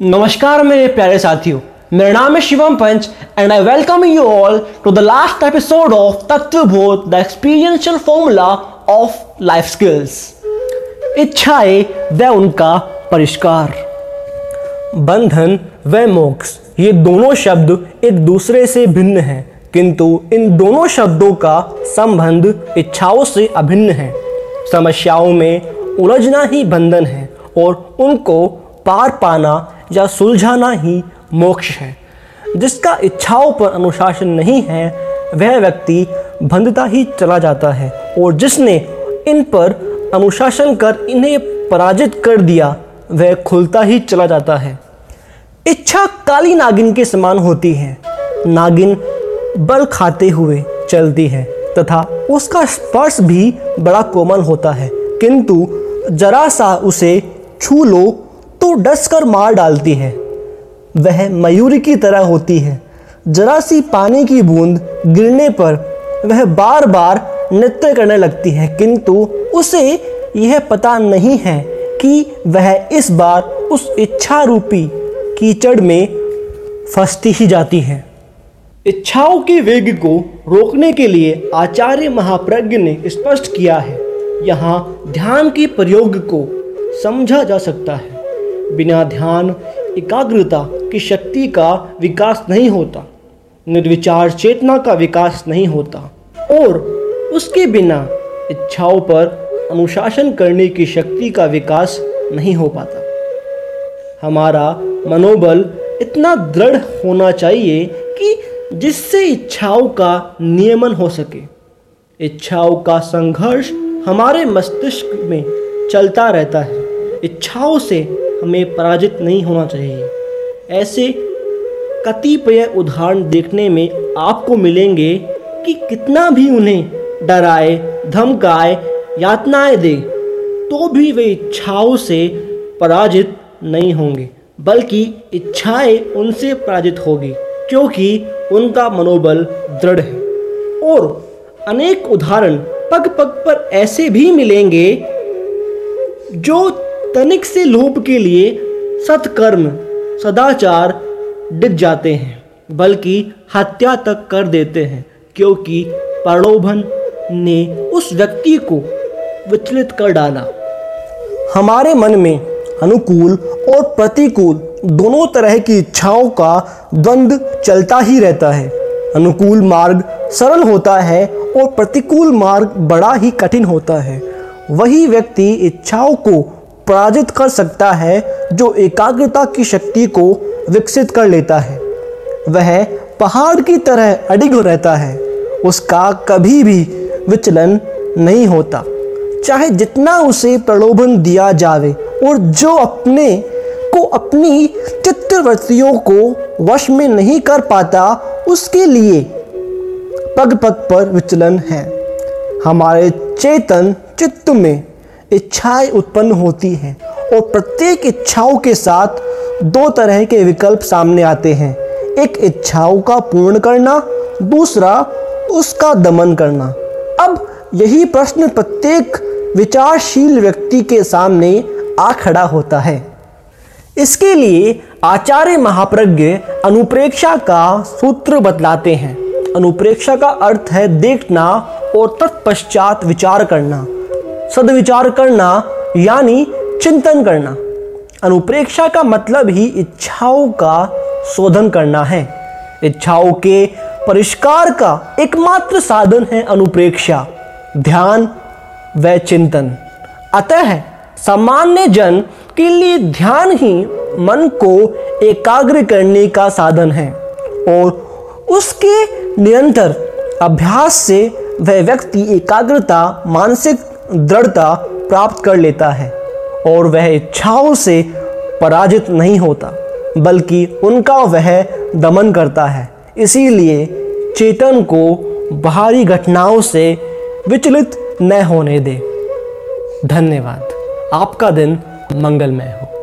नमस्कार मेरे प्यारे साथियों, मेरा नाम है Shivam Panch and I welcome you all to the last episode of Tattvabodh the experiential formula of life skills इच्छाएँ व उनका परिष्कार। बंधन व मोक्ष, ये दोनों शब्द एक दूसरे से भिन्न हैं, किंतु इन दोनों शब्दों का संबंध इच्छाओं से अभिन्न है। समस्याओं में उलझना ही बंधन है और उनको पार पाना या सुलझाना ही मोक्ष है। जिसका इच्छाओं पर अनुशासन नहीं है, वह व्यक्ति बंधता ही चला जाता है और जिसने इन पर अनुशासन कर इन्हें पराजित कर दिया, वह खुलता ही चला जाता है। इच्छा काली नागिन के समान होती है। नागिन बल खाते हुए चलती है तथा उसका स्पर्श भी बड़ा कोमल होता है। किंतु जरा सा उसे छू लो डस कर मार डालती है। वह मयूरी की तरह होती है। जरा सी पानी की बूंद गिरने पर वह बार बार नृत्य करने लगती है, किंतु उसे यह पता नहीं है कि वह इस बार उस इच्छा रूपी कीचड़ में फंसती ही जाती है। इच्छाओं के वेग को रोकने के लिए आचार्य महाप्रज्ञ ने स्पष्ट किया है, यहाँ ध्यान के प्रयोग को समझा जा सकता है। बिना ध्यान, एकाग्रता की शक्ति का विकास नहीं होता, निर्विचार चेतना का विकास नहीं होता और उसके बिना इच्छाओं पर अनुशासन करने की शक्ति का विकास नहीं हो पाता। हमारा मनोबल इतना दृढ़ होना चाहिए कि जिससे इच्छाओं का नियमन हो सके। इच्छाओं का संघर्ष हमारे मस्तिष्क में चलता रहता है। इच्छाओं से हमें पराजित नहीं होना चाहिए। ऐसे कतिपय उदाहरण देखने में आपको मिलेंगे कि कितना भी उन्हें डराए, धमकाए, यातनाएँ दे तो भी वे इच्छाओं से पराजित नहीं होंगे, बल्कि इच्छाएँ उनसे पराजित होगी, क्योंकि उनका मनोबल दृढ़ है। और अनेक उदाहरण पग पग पर ऐसे भी मिलेंगे जो तनिक से लोभ के लिए सत्कर्म, सदाचार डिग जाते हैं, बल्कि हत्या तक कर देते हैं, क्योंकि प्रलोभन ने उस व्यक्ति को विचलित कर डाला। हमारे मन में अनुकूल और प्रतिकूल दोनों तरह की इच्छाओं का द्वंद्व चलता ही रहता है। अनुकूल मार्ग सरल होता है और प्रतिकूल मार्ग बड़ा ही कठिन होता है। वही व्यक्ति इच्छाओं को पराजित कर सकता है जो एकाग्रता की शक्ति को विकसित कर लेता है। वह पहाड़ की तरह अडिग रहता है। उसका कभी भी विचलन नहीं होता। चाहे जितना उसे प्रलोभन दिया जावे और जो अपने को अपनी चित्रवृत्तियों को वश में नहीं कर पाता, उसके लिए पग पग पर विचलन है। हमारे चेतन चित्त में इच्छाएँ उत्पन्न होती हैं और प्रत्येक इच्छाओं के साथ दो तरह के विकल्प सामने आते हैं। एक इच्छाओं का पूर्ण करना, दूसरा उसका दमन करना। अब यही प्रश्न प्रत्येक विचारशील व्यक्ति के सामने आ खड़ा होता है। इसके लिए आचार्य महाप्रज्ञ अनुप्रेक्षा का सूत्र बतलाते हैं। अनुप्रेक्षा का अर्थ है देखना और तत्पश्चात विचार करना। सदविचार करना, यानी चिंतन करना। अनुप्रेक्षा का मतलब ही इच्छाओं का शोधन करना है। इच्छाओं के परिष्कार का एकमात्र साधन है अनुप्रेक्षा, ध्यान व चिंतन। अतः सामान्य जन के लिए ध्यान ही मन को एकाग्र करने का साधन है और उसके निरंतर अभ्यास से वह व्यक्ति एकाग्रता, मानसिक दृढ़ता प्राप्त कर लेता है और वह इच्छाओं से पराजित नहीं होता, बल्कि उनका वह दमन करता है। इसीलिए चेतन को बाहरी घटनाओं से विचलित न होने दे। धन्यवाद। आपका दिन मंगलमय हो।